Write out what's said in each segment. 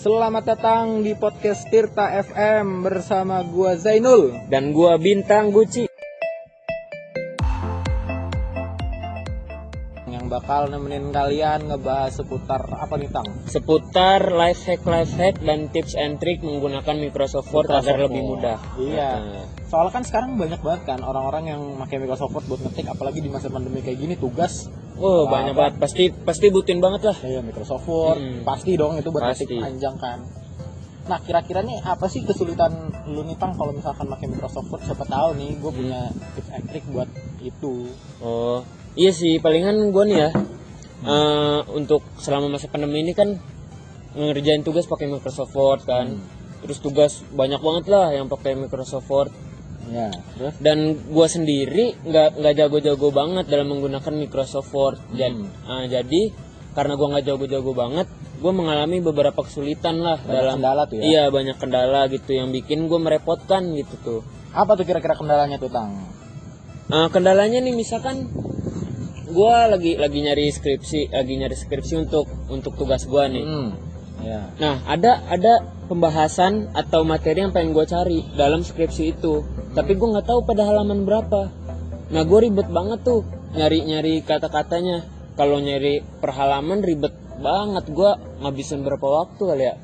Selamat datang di podcast Tirta FM bersama gua Zainul. Dan gua Bintang Guci. Bakal nemenin kalian ngebahas seputar apa nih Tang? Seputar life hack life hack dan tips and trick menggunakan Microsoft Word Microsoft agar lebih mudah. Iya. Nah, Soalnya kan sekarang banyak banget kan orang-orang yang pakai Microsoft Word buat ngetik apalagi di masa pandemi kayak gini tugas Oh, Apa? banyak banget. Pasti pasti butuhin banget lah. ya Microsoft Word Mm-mm. pasti dong itu buat Pasti. ngetik panjang kan. Nah kira-kira nih apa sih kesulitan lu nih Tang kalau misalkan pakai Microsoft Word? Siapa tahu nih gue punya tips and trick buat itu. Oh, iya sih palingan gua nih ya. eh, untuk selama masa pandemi ini kan ngerjain tugas pakai Microsoft Word kan. Hmm. Terus tugas banyak banget lah yang pakai Microsoft Word. Ya, terus? dan gua sendiri nggak nggak jago-jago banget dalam menggunakan Microsoft Word Hmm. ah, jadi karena gua nggak jago-jago banget gua mengalami beberapa kesulitan lah Banyak dalam kendala tuh ya? iya banyak kendala gitu yang bikin gua merepotkan gitu tuh Apa tuh kira-kira kendalanya tuh Tang? Ah, kendalanya nih misalkan gua lagi lagi nyari skripsi lagi nyari skripsi untuk untuk tugas gua nih Hmm. Ya. Nah, ada ada pembahasan atau materi yang pengen gue cari dalam skripsi itu, tapi gue nggak tahu pada halaman berapa. Nah, gue ribet banget tuh nyari-nyari kata-katanya. Kalau nyari per halaman ribet banget, gue ngabisin berapa waktu kali ya?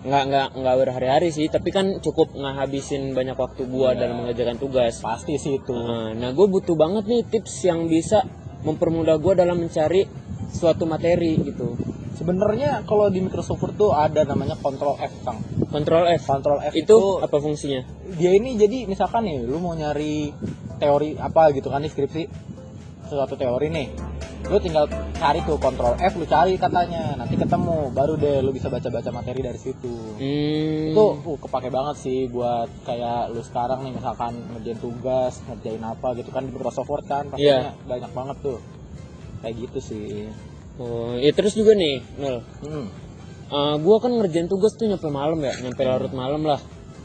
Nggak nggak nggak berhari-hari sih, tapi kan cukup ngabisin banyak waktu gue Iya. dalam mengerjakan tugas. Pasti sih itu. Nah, nah gue butuh banget nih tips yang bisa mempermudah gue dalam mencari suatu materi gitu. Sebenarnya kalau di Microsoft Word tuh ada namanya Control F, Kang. Control F. Control F Itu apa fungsinya? dia ini jadi misalkan nih lu mau nyari teori apa gitu kan di skripsi sesuatu teori nih. Lu tinggal cari tuh Control F lu cari katanya, nanti ketemu baru deh lu bisa baca-baca materi dari situ. Hmm. Itu uh, kepake banget sih buat kayak lu sekarang nih misalkan ngerjain tugas, ngerjain apa gitu kan di Microsoft Word kan pastinya banyak banget tuh. Kayak gitu sih. Oh, ya terus juga nih, Nol. Hmm. Eh, gua kan ngerjain tugas tuh nyampe malam ya, nyampe larut malam lah.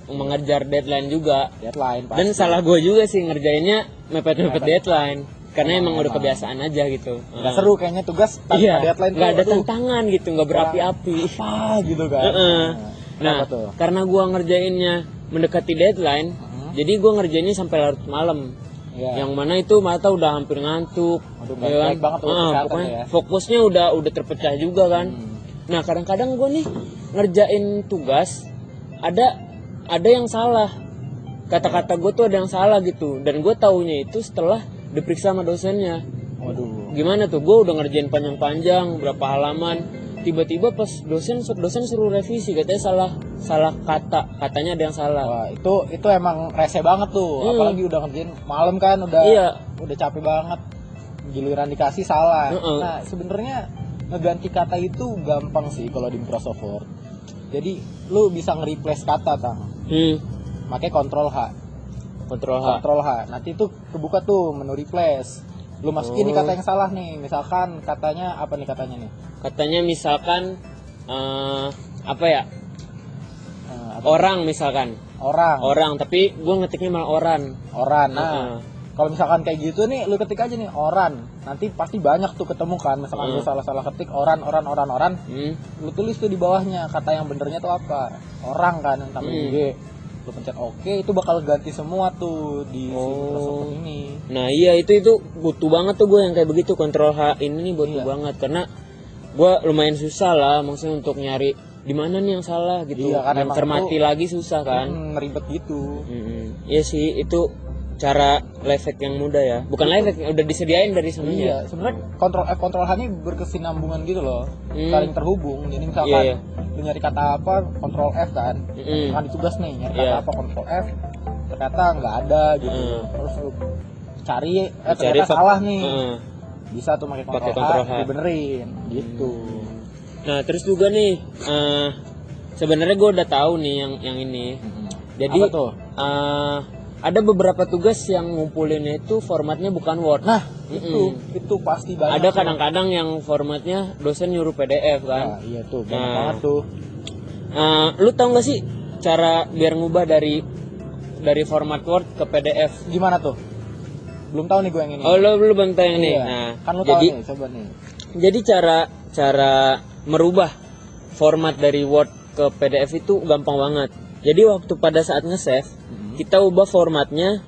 Mengejar deadline juga. Deadline pasti. Dan salah gua juga sih ngerjainnya mepet-mepet Mepet. deadline. Karena emang, Emang, udah emang. kebiasaan aja gitu. Nggak seru kayaknya tugas tanpa Iya, deadline nggak ada tantangan gitu, nggak berapi-api. apa gitu kan. Heeh. Nah, Kenapa tuh? karena gua ngerjainnya mendekati deadline, Mhm. jadi gua ngerjainnya sampai larut malam. Iya. Yang mana itu mata udah hampir ngantuk. Aduh, ya baik banget pokoknya ya. fokusnya udah udah terpecah juga kan. Hmm. Nah kadang-kadang gue nih ngerjain tugas ada ada yang salah kata-kata gue tuh ada yang salah gitu dan gue taunya itu setelah diperiksa sama dosennya Waduh. gimana tuh gue udah ngerjain panjang-panjang berapa halaman tiba-tiba pas dosen dosen suruh revisi katanya salah salah kata katanya ada yang salah Wah, itu itu emang rese banget tuh. Hmm. Apalagi udah ngerjain malam kan udah Iya. udah capek banget. Giliran dikasih salah. Heeh. Nah, sebenarnya ngeganti kata itu gampang sih kalau di Microsoft Word. Jadi lu bisa nge-replace kata, Tang. hmm, Pakai Control H. kontrol H Control H. Nanti itu kebuka tuh menu replace. Lu masukin nih Oh. kata yang salah nih. Misalkan katanya apa nih katanya nih? katanya misalkan eh, apa ya Eh, apa? orang misalkan orang. orang tapi gue ngetiknya malah orang Oran. Nah, Heeh. kalau misalkan kayak gitu nih, lu ketik aja nih oran. Nanti pasti banyak tuh ketemu kan. Misalkan lu Hmm. salah-salah ketik oran, oran, oran, oran. hmm. Lu tulis tuh di bawahnya kata yang benernya tuh apa? Orang kan, tambah Hmm. G. Lu pencet oke, itu bakal ganti semua tuh di si Oh. Microsoft Word ini. Nah iya itu itu butuh banget tuh gue yang kayak begitu kontrol H ini nih butuh Iya. banget karena gue lumayan susah lah maksudnya untuk nyari di mana nih yang salah gitu. Iya, kan emang cermati lagi susah kan. Hmm, ribet gitu. Mm-mm. Iya sih itu cara life hack yang mudah ya. Bukan life hack udah disediain dari Iya, sebelumnya. sebenarnya kontrol F, kontrol H ini berkesinambungan gitu loh, Hmm. saling terhubung. Jadi misalkan Iya, iya. lu nyari kata apa, kontrol F kan, Mm-mm. kan ditugas nih nyari Iya. kata apa kontrol F ternyata nggak ada gitu Heeh. terus lu cari eh Cari ternyata fak- salah nih Heeh. bisa tuh pakai kontrol, Pakai kontrol H, H. dibenerin gitu Nah terus juga nih eh, sebenarnya gue udah tahu nih yang yang ini. Jadi Apa tuh eh, ada beberapa tugas yang ngumpulinnya itu formatnya bukan Word. nah itu itu pasti banyak ada kadang-kadang yang formatnya dosen nyuruh PDF Nah, kan. iya tuh banyak Nah. banget tuh Eh, lu tau gak sih cara biar ngubah dari dari format Word ke PDF? gimana tuh belum tahu nih gue yang ini Oh, lu lu belum tahu yang ini. Iya. Nah, kan lu jadi tahu nih coba nih jadi cara cara merubah format dari Word ke PDF itu gampang banget. Jadi waktu pada saat nge-save, Hmm. kita ubah formatnya.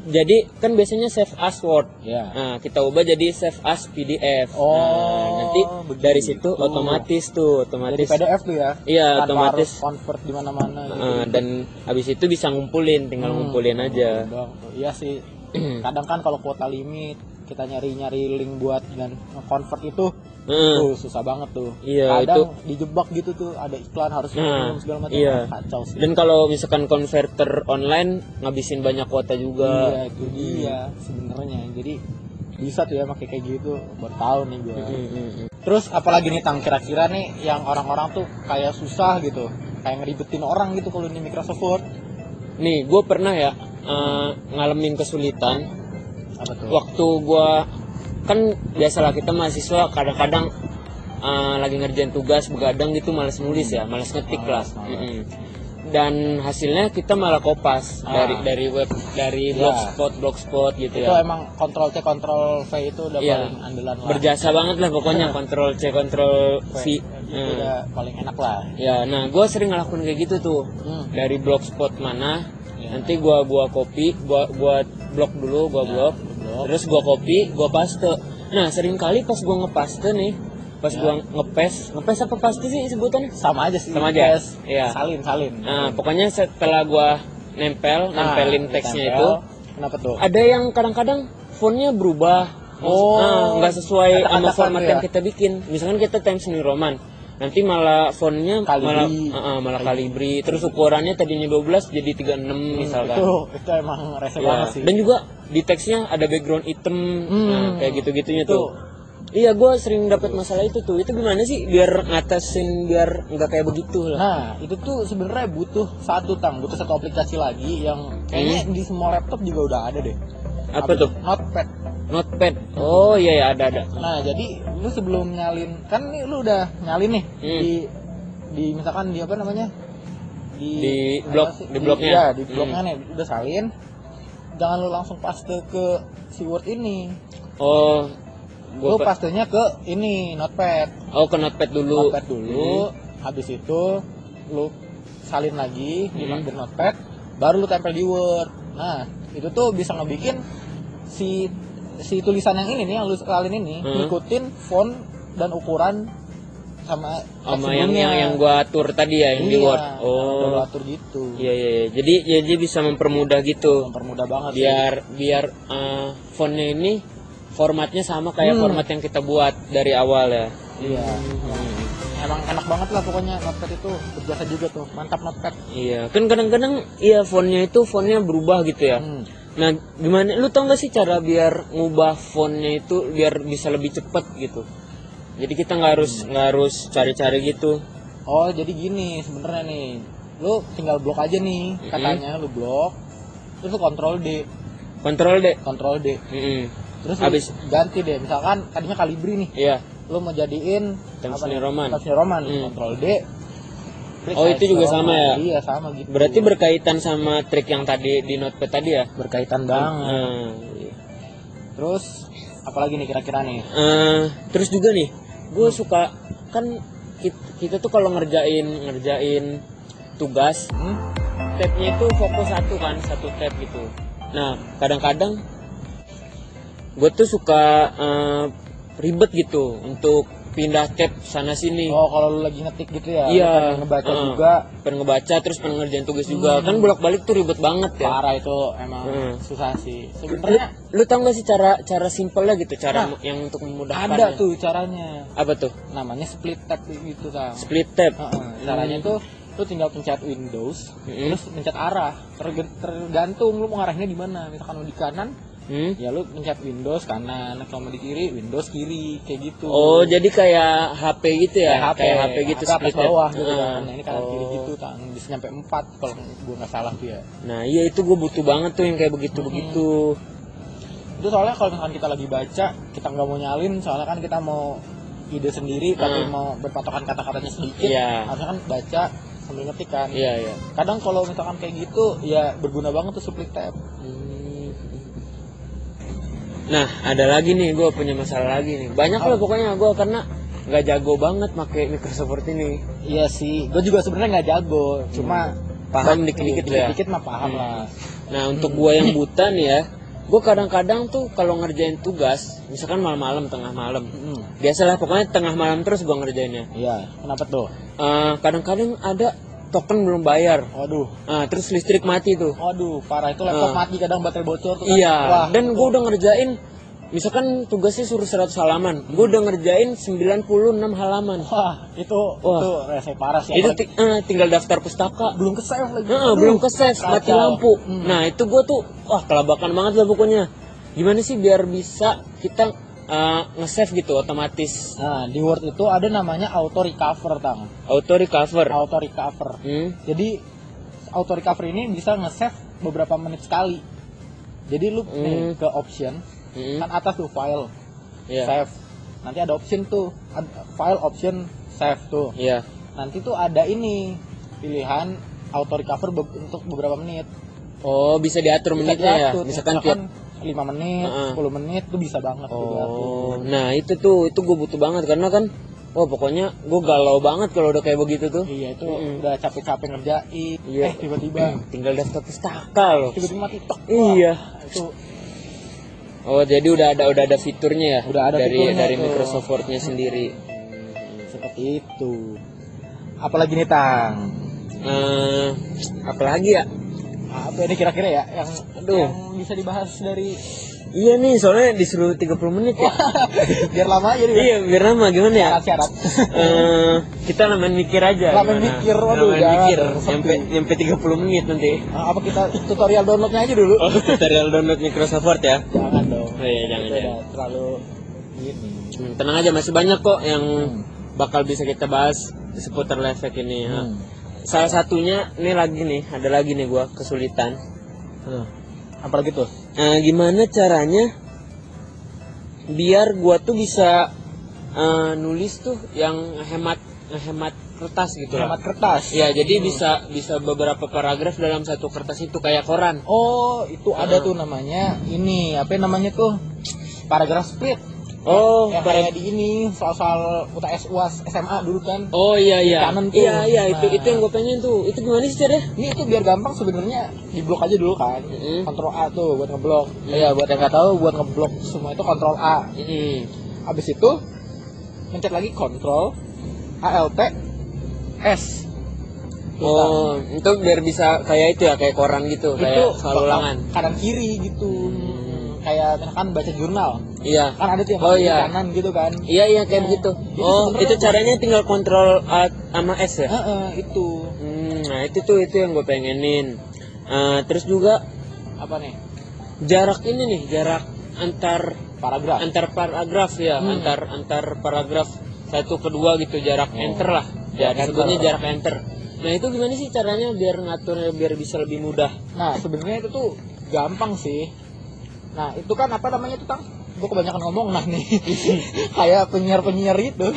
Jadi kan biasanya save as Word. Ya. Nah, kita ubah jadi save as PDF. Oh, Nah, nanti begitu. dari situ otomatis tuh, Jadi otomatis. PDF tuh ya. Iya, Tanpa otomatis. harus convert di mana-mana gitu. Nah, dan habis itu bisa ngumpulin, tinggal Hmm. ngumpulin aja. Iya sih. Kadang kan kalau kuota limit kita nyari-nyari link buat dan convert itu. Tuh susah banget tuh. Iya, Kadang dijebak gitu tuh ada iklan harus Nah, minum segala macam iya. kacau sih. Dan kalau misalkan converter online ngabisin banyak kuota Iya, juga. itu dia sebenarnya. Jadi bisa tuh ya pakai kayak gitu baru tahu nih gue. Hmm, hmm, hmm. Terus apalagi nih tang kira-kira nih yang orang-orang tuh kayak susah gitu, kayak ngeribetin orang gitu kalau di Microsoft Word. Nih, gue pernah ya eh, ngalamin kesulitan Apa tuh? waktu gue kan biasalah kita mahasiswa kadang-kadang eh, lagi ngerjain tugas begadang gitu malas nulis ya, malas ngetik lah. Malas, malas. Mm-mm. Dan hasilnya kita malah kopas Ah. dari dari web dari Ya. blogspot blogspot gitu itu ya. emang kontrol C kontrol V itu udah Iya. paling andalan lah. Berjasa banget lah pokoknya kontrol C kontrol V. itu Hmm. udah paling enak lah. Ya, nah gue sering ngelakuin kayak gitu tuh Hmm. dari blogspot mana Iya. nanti gua gua copy gua gua blok dulu gua Ya, blok blok. Terus gua copy gua paste nah sering kali pas gua ngepaste nih pas Ya. gua ngepes ngepes apa paste sih sebutannya Sama aja sih. Sama aja? Tes. Iya. Salin salin. nah pokoknya setelah gua nempel Nah, nempelin teksnya itu Kenapa tuh? ada yang kadang-kadang fontnya berubah Oh. nah, nggak sesuai sama Kata-kata format ya? yang kita bikin misalkan kita Times New Roman nanti malah fontnya Calibri. malah uh, uh, malah kalibri terus ukurannya tadinya 12 jadi 36 misalkan Itu itu emang rese Ya, banget sih. Dan juga di teksnya ada background hitam, Hmm, nah, kayak gitu-gitunya itu. tuh. Iya, gue sering dapat masalah itu tuh. Itu gimana sih biar ngatasin biar nggak kayak begitu lah? Nah, itu tuh sebenarnya butuh satu tang, butuh satu aplikasi lagi yang kayaknya di semua laptop juga udah ada deh. Hmm. Apa tuh? Notepad. Notepad. Oh iya ya ada ada. Nah, jadi lu sebelum nyalin, kan nih lu udah nyalin nih Hmm. di di misalkan di apa namanya? Di blog- sih? di blognya. Iya, di Hmm. blognya nih udah salin. Jangan lu langsung paste ke si Word ini. Oh, Lu gua pa- pastenya ke ini Notepad. oh ke Notepad dulu. Notepad dulu, habis itu lu salin lagi di Hmm. di Notepad, baru lu tempel di Word. Nah, itu tuh bisa ngebikin si si tulisan yang ini nih yang lu salin ini Hmm. ngikutin font dan ukuran sama Sama yang yang yang gua atur tadi ya yang di Iya, Word. udah lu Oh. atur gitu. Iya iya iya. Jadi ya dia bisa mempermudah gitu. Mempermudah banget. Biar biar eh, fontnya ini formatnya sama kayak Hmm. format yang kita buat dari awal ya. Iya. Emang enak banget lah pokoknya Notepad itu berjasa juga tuh. Mantap Notepad. Iya, kan kadang-kadang iya fontnya itu fontnya berubah gitu ya. Hmm. Nah, gimana? Lu tau gak sih cara biar ngubah fontnya itu biar bisa lebih cepet gitu? Jadi kita nggak harus nggak harus cari-cari gitu. Oh jadi gini sebenarnya nih, lu tinggal blok aja nih Mm-mm. katanya lu blok, terus lu kontrol D, Kontrol deh. kontrol D, Mm-mm. terus Habis. ganti deh, misalkan tadinya kalibri nih, Iya. lu mau jadiin nih? Roman. New Roman, Hmm. kontrol D. Oh, itu juga New sama Roman. ya? Iya sama gitu. Berarti berkaitan sama trik yang tadi di notepad tadi ya? berkaitan banget. Nah, iya. Terus apalagi nih kira-kira nih? Eh, terus juga nih, gue suka kan kita, kita tuh kalau ngerjain ngerjain tugas Hmm? tabnya itu fokus satu kan satu tab gitu nah kadang-kadang gue tuh suka eh, ribet gitu untuk pindah tab sana sini Oh kalau lu lagi ngetik gitu ya? Iya. lu pengen ngebaca Heeh. juga. pengen ngebaca terus pengen ngerjain tugas juga Hmm. kan bolak-balik tuh ribet banget ya Parah itu emang Hmm. susah sih. lu, Sebenarnya lu tau gak sih cara cara simpelnya gitu cara Nah, yang untuk memudahkan ada tuh caranya. apa tuh Namanya split tab gitu kan. split tab Heeh, caranya Hmm. tuh lu tinggal pencet Windows Hmm. terus pencet arah Terg- tergantung lu mau arahnya di mana misalkan lu di kanan Hmm? ya lu pencet Windows kanan kalau mau di kiri Windows kiri kayak gitu Oh, jadi kayak HP gitu ya? kayak HP, Kayak HP gitu atas split tab. bawah gitu Ah. kan nah, ini kanan kiri Oh. gitu kan bisa nyampe 4 kalau gua nggak salah tuh ya Nah, iya itu gue butuh banget tuh yang kayak begitu-begitu. itu soalnya kalau misalkan kita lagi baca kita nggak mau nyalin soalnya kan kita mau ide sendiri tapi Hmm. mau berpatokan kata-katanya sedikit Iya. harusnya kan baca sambil ngetik kan Iya, iya. kadang kalau misalkan kayak gitu ya berguna banget tuh split tab Hmm. Nah, ada lagi nih gue punya masalah lagi nih. Banyak lah pokoknya gue karena nggak jago banget pakai Microsoft ini. Iya sih. Gue juga sebenarnya nggak jago. Cuma paham dikit-dikit ya. dikit mah paham Hmm. lah. Nah untuk gua yang buta nih ya, gua kadang-kadang tuh kalau ngerjain tugas, misalkan malam-malam, tengah malam, Hmm. biasalah pokoknya tengah malam terus gua ngerjainnya. iya kenapa tuh? Eh, kadang-kadang ada token belum bayar, waduh Ah, terus listrik mati tuh. waduh parah itu laptop Ah. mati kadang baterai bocor tuh kan. Iya. Wah, Dan gua udah ngerjain, misalkan tugasnya suruh 100 halaman, gua udah ngerjain 96 halaman. wah itu Wah. itu rese parah sih Itu Apalagi ti- eh, tinggal daftar pustaka. belum ke save lagi Aduh, belum ke save, mati lampu. Hmm. Nah, itu gua tuh wah kelabakan banget lah pokoknya. Gimana sih biar bisa kita eh, nge-save gitu otomatis nah di Word itu ada namanya auto recover tang auto recover. auto recover Hmm. jadi auto recover ini bisa nge-save beberapa menit sekali jadi lu nih Hmm. ke option Hmm. kan atas tuh file Iya. save nanti ada option tuh file option save tuh Iya. nanti tuh ada ini pilihan auto recover be- untuk beberapa menit Oh, bisa diatur Bisa menitnya ya. diatur. Misalkan 5 menit. 10 menit tuh bisa banget. Oh, nah itu tuh itu gue butuh banget karena kan Wah pokoknya gue galau banget kalau udah kayak begitu tuh. iya itu Mm-mm. udah capek-capek ngerjain Iya. eh tiba-tiba Tinggal daftar pustaka loh. tiba-tiba mati tok Iya. Itu Oh jadi udah ada udah ada fiturnya ya Udah ada dari fiturnya dari. Microsoft Word-nya sendiri. seperti itu apalagi nih tang Eh, apalagi ya? Apa ini kira-kira ya yang Aduh. yang bisa dibahas dari Iya nih soalnya disuruh 30 menit ya. biar lama aja nih iya biar lama gimana ya? syarat Eh, kita lamain mikir aja. Gimana? mikir, waduh, jangan, mikir. Nyampe nyampe 30 menit nanti. apa kita tutorial downloadnya aja dulu Oh, tutorial download Microsoft Word ya? jangan dong Oh iya, jangan, udah terlalu gini Hmm, tenang aja masih banyak kok yang Hmm. bakal bisa kita bahas seputar live ini. ya. Hmm. Salah satunya ini lagi nih, ada lagi nih gua kesulitan. Hmm. apalagi tuh Eh, gimana caranya biar gua tuh bisa eh, nulis tuh yang hemat hemat kertas gitu lah. hemat kertas Ya, jadi bisa bisa beberapa paragraf dalam satu kertas itu kayak koran. oh itu ada Hmm. tuh namanya ini apa namanya tuh paragraf split Oh, yang kayak di ini soal-soal UTS UAS SMA dulu kan Oh iya iya. Kanan tuh. Iya iya itu Nah. itu yang gue pengen tuh. Itu gimana sih caranya? ini itu biar gampang sebenarnya diblok aja dulu kan Mm-mm. kontrol A tuh buat ngeblok Hmm. Iya buat yang nggak tahu buat ngeblok semua itu kontrol A Mm-mm. habis itu mencet lagi kontrol ALT S Oh, itu biar bisa kayak itu ya, kayak koran gitu, itu kayak soal ulangan. kanan kiri gitu Hmm. kayak misalkan baca jurnal Iya. kan ada tuh yang Oh, iya. kanan gitu kan Iya iya kayak Nah, begitu. itu Oh, sebenarnya itu caranya tinggal kontrol Alt sama S ya? Heeh, itu Hmm, nah itu tuh itu yang gue pengenin. Eh, terus juga apa nih jarak ini nih, jarak antar paragraf antar paragraf ya, Hmm. antar antar paragraf satu kedua gitu jarak Oh. enter lah. Ya, disebutnya enter. jarak enter. Nah itu gimana sih caranya biar ngaturnya biar bisa lebih mudah? nah sebenarnya itu tuh gampang sih nah itu kan apa namanya tuh tang gue kebanyakan ngomong nah nih. Kayak penyiar penyiar itu.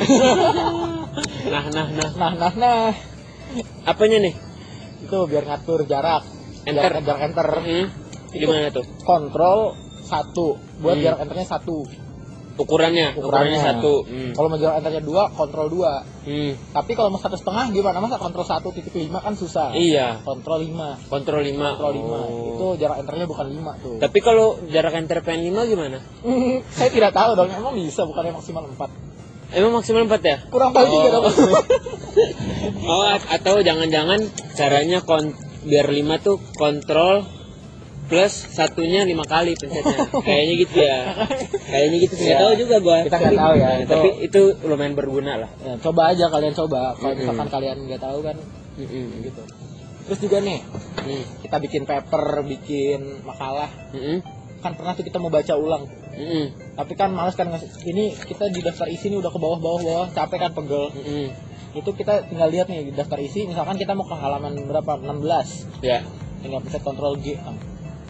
Nah nah nah, nah nah nah. Apanya nih? itu biar ngatur jarak. Enter. jarak, jarak enter. Hmm, gimana tuh? kontrol satu. Buat Hmm. jarak enternya satu Ukurannya, ukurannya, Ukurannya. satu. Hmm. kalau mau jarak enternya dua kontrol dua Hmm. tapi kalau mau satu setengah gimana masa kontrol satu titik lima kan susah Iya, kontrol lima kontrol 5. kontrol lima itu jarak enternya bukan lima tuh Tapi kalau jarak enter pen 5 gimana? saya tidak tahu dong emang bisa bukannya maksimal empat Emang maksimal 4 ya? kurang tahu juga Oh. dong Oh, atau jangan-jangan caranya kon biar 5 tuh kontrol plus satunya lima kali pencetnya. Kayaknya gitu ya. Kayaknya gitu. Nggak tahu juga gua. Kita nggak tahu ya, Nah, itu- Tapi itu lumayan berguna lah. Ya, coba aja kalian coba kalau misalkan kalian nggak tahu kan Mm-mm. gitu terus juga nih Mm. kita bikin paper bikin makalah Mm-mm. kan pernah tuh kita mau baca ulang Mm-mm. tapi kan males kan ini kita di daftar isi nih udah ke bawah bawah bawah capek kan pegel Mm-mm. itu kita tinggal lihat nih di daftar isi misalkan kita mau ke halaman berapa 16 Ya. tinggal pencet kontrol G.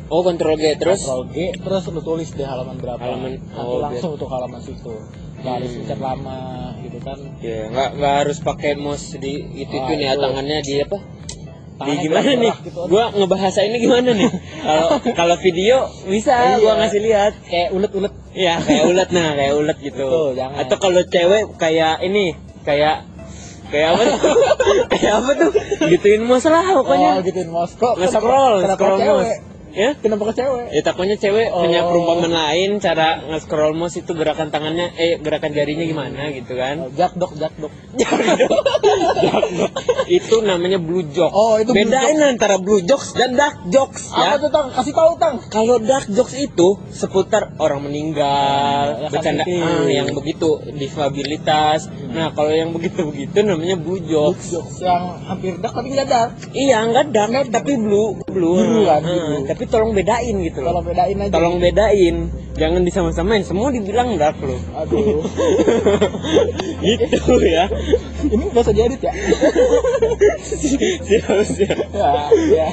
Oh, kontrol G terus. kontrol G terus lu tulis deh halaman berapa Halaman- nanti oh, langsung untuk halaman situ nggak harus Hmm. lama gitu kan Ya, nggak nggak harus pakai mouse di itu itu Ah, nih ya, itu. tangannya di apa? tangannya gimana nih? gitu. Gua ngebahasa ini gimana nih? Kalau kalau video bisa Iya. gua ngasih lihat. kayak ulet-ulet Iya, kayak ulet nah, kayak ulet gitu. Betul, jangan. Atau kalau cewek kayak ini, kayak kayak apa tuh? kayak apa tuh? Gituin mos lah oh pokoknya. gituin mouse kok kenapa scroll cewek mouse. Ya? kenapa ke cewek Ya takutnya cewek Oh. punya perumpamaan lain cara nge-scroll mouse itu gerakan tangannya eh gerakan jarinya gimana gitu kan. Oh, jak dok jak dok itu namanya blue jokes. Oh, itu blue Bedain antara blue jokes dan dark jokes apa ya. tuh tang kasih tahu tang Kalau dark jokes itu seputar orang meninggal, ah, yang begitu disabilitas. Nah, kalau yang begitu-begitu namanya blue jokes. jokes yang hampir dark tapi nggak dark Iya, enggak dark, tapi blue, blue. Biru kan, Ah, biru. tapi tolong bedain gitu loh. kalau bedain aja Tolong bedain, jangan disama-samain. Semua dibilang dark loh. aduh gitu ya. ini udah usah diedit ya siap, siap. ya ya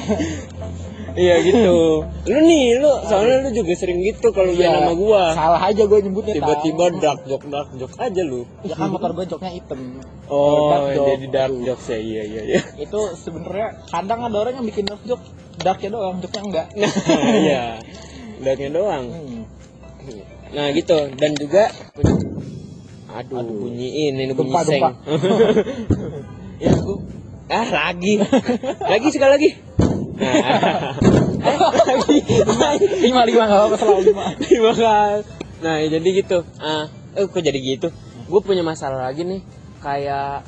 Iya gitu. Lu nih, lu soalnya lu juga sering gitu kalau bilang Iya, sama gua. salah aja gue nyebutnya Tiba-tiba dark joke, dark joke aja lu. ya kan motor gue joknya hitam Oh, dark joke. jadi dark jokes ya. Iya, iya, iya. itu sebenarnya kadang ada orang yang bikin dark joke darknya doang joknya enggak Iya. Darknya doang. Hmm. Nah, gitu. Dan juga Aduh, Aduh. bunyiin ini bunyi Gempa, seng. ya, gua Ah, lagi. lagi sekali lagi. Nah. Eh, lagi. lima lima nggak apa-apa selalu lima Terima kasih. Nah, ya jadi gitu. Ah, eh kok jadi gitu? Gue punya masalah lagi nih, kayak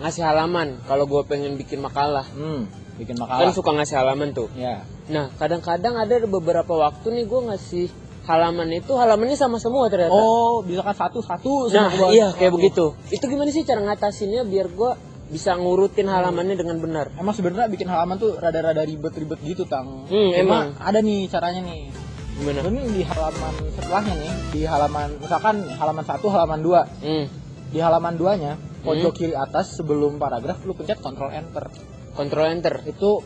ngasih halaman kalau gue pengen bikin makalah. hmm bikin Kan makalah suka ngasih halaman tuh. ya Nah, kadang-kadang ada beberapa waktu nih gue ngasih halaman itu halamannya sama semua ternyata. oh misalkan satu satu nah, semua iya kayak begitu. Itu gimana sih cara ngatasinnya biar gue bisa ngurutin halamannya dengan benar? emang sebenarnya bikin halaman tuh rada-rada ribet-ribet gitu tang Hmm, Cuma emang. ada nih caranya nih Gimana? ini di halaman setelahnya nih di halaman misalkan halaman satu halaman dua Hmm, di halaman duanya pojok kiri atas sebelum paragraf lu pencet Ctrl Enter Control enter. itu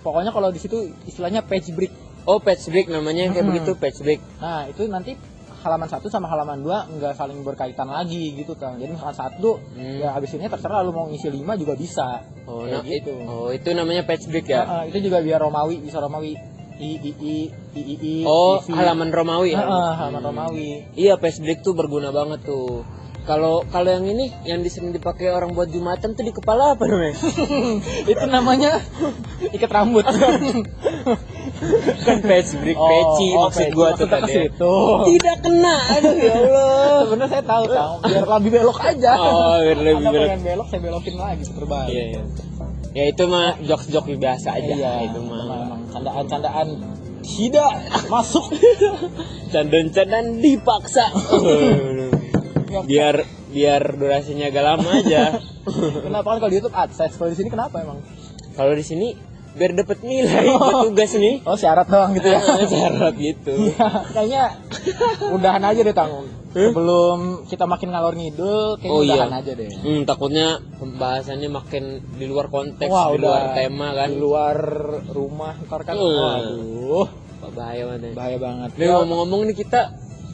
pokoknya kalau di situ istilahnya page break Oh, page break namanya yang kayak Hmm. begitu page break. nah itu nanti halaman satu sama halaman dua nggak saling berkaitan lagi gitu kan jadi misalkan satu Hmm. ya abis ini terserah lu mau ngisi lima juga bisa Oh, nah, gitu itu. Oh, itu namanya page break ya. Nah, eh, itu juga biar Romawi bisa Romawi i i i i i i Oh, i, halaman Romawi ya. Ah, halaman Romawi Iya, page break tuh berguna banget tuh. Kalau kalau yang ini yang disering dipakai orang buat jumatan tuh di kepala apa namanya? itu namanya ikat rambut kan page break Oh, peci oh, maksud peci. gua tuh tadi. situ. Tidak kena. Aduh ya Allah. sebenarnya saya tahu tahu biar lebih belok aja Oh, biar lebih Anda belok. pengen belok saya belokin lagi terbalik Iya, iya. Ya itu mah jokes-jokes biasa aja iya itu mah. memang candaan-candaan tidak masuk Candan-candan dipaksa. Biar biar durasinya agak lama aja. kenapa kan kalau di YouTube adsense kalau di sini kenapa emang Kalau di sini biar dapat nilai tugas nih. oh syarat doang gitu ya Syarat gitu. Iya, kayaknya udahan aja deh tanggung sebelum kita makin ngalor ngidul kayaknya Oh, iya. udahan aja deh Hmm, takutnya pembahasannya makin di luar konteks, Wah, di luar tema kan. di luar rumah ntar kan Uh. waduh bahaya banget. ya. bahaya banget Nih ngomong-ngomong nih kita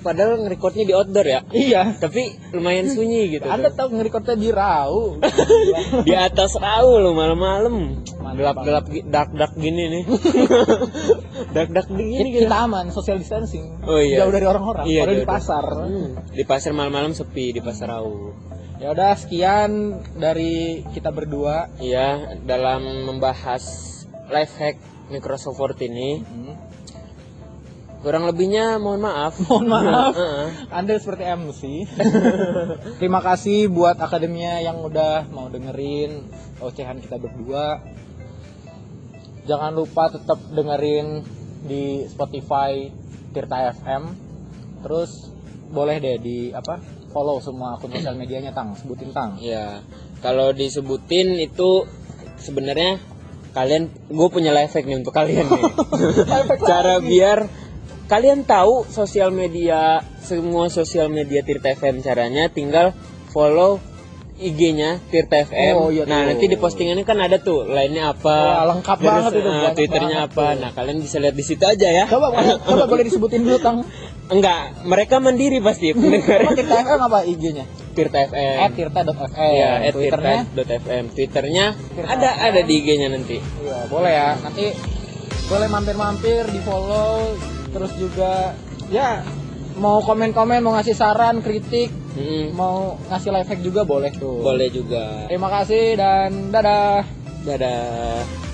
padahal ngerekodnya di outdoor ya. iya Tapi lumayan sunyi gitu. anda tahu ngerekodnya di rau di atas rau lo malam-malam. Mantap Gelap-gelap gi- dark-dark gini nih. dark-dark gini kita, gitu. kita aman social distancing Oh, iya. jauh dari orang-orang Iya, di pasar Hmm, Di pasar malam-malam sepi di pasar rau. ya udah sekian dari kita berdua Iya, dalam membahas life hack Microsoft Word ini Hmm. Kurang lebihnya mohon maaf. mohon maaf. Anda seperti MC terima kasih buat akademia yang udah mau dengerin ocehan kita berdua. Jangan lupa tetap dengerin di Spotify Tirta FM terus boleh deh di apa follow semua akun sosial medianya tang. Sebutin tang. Ya, kalau disebutin itu sebenarnya kalian gue punya life hack nih untuk kalian nih. Cara biar kalian tahu sosial media semua sosial media Tirta FM caranya tinggal follow IG-nya Tirta FM. Oh, iya nah, tuh. nanti di postingannya kan ada tuh lainnya apa. Wah, lengkap banget itu, banyak Twitternya banget apa. tuh. Nah, kalian bisa lihat di situ aja ya. coba boleh coba boleh disebutin dulu tang enggak mereka mandiri pasti Emang Tirta FM apa IG-nya? Tirta FM At tirta.fm. Iya, at Twitternya? tirta.fm. Twitternya Tirta ada FM. ada di IG-nya nanti. Iya, boleh ya. Nanti boleh mampir-mampir di follow terus juga ya mau komen-komen, mau ngasih saran, kritik, Mm-mm. mau ngasih life hack juga boleh tuh. Boleh juga. Terima kasih dan dadah. Dadah.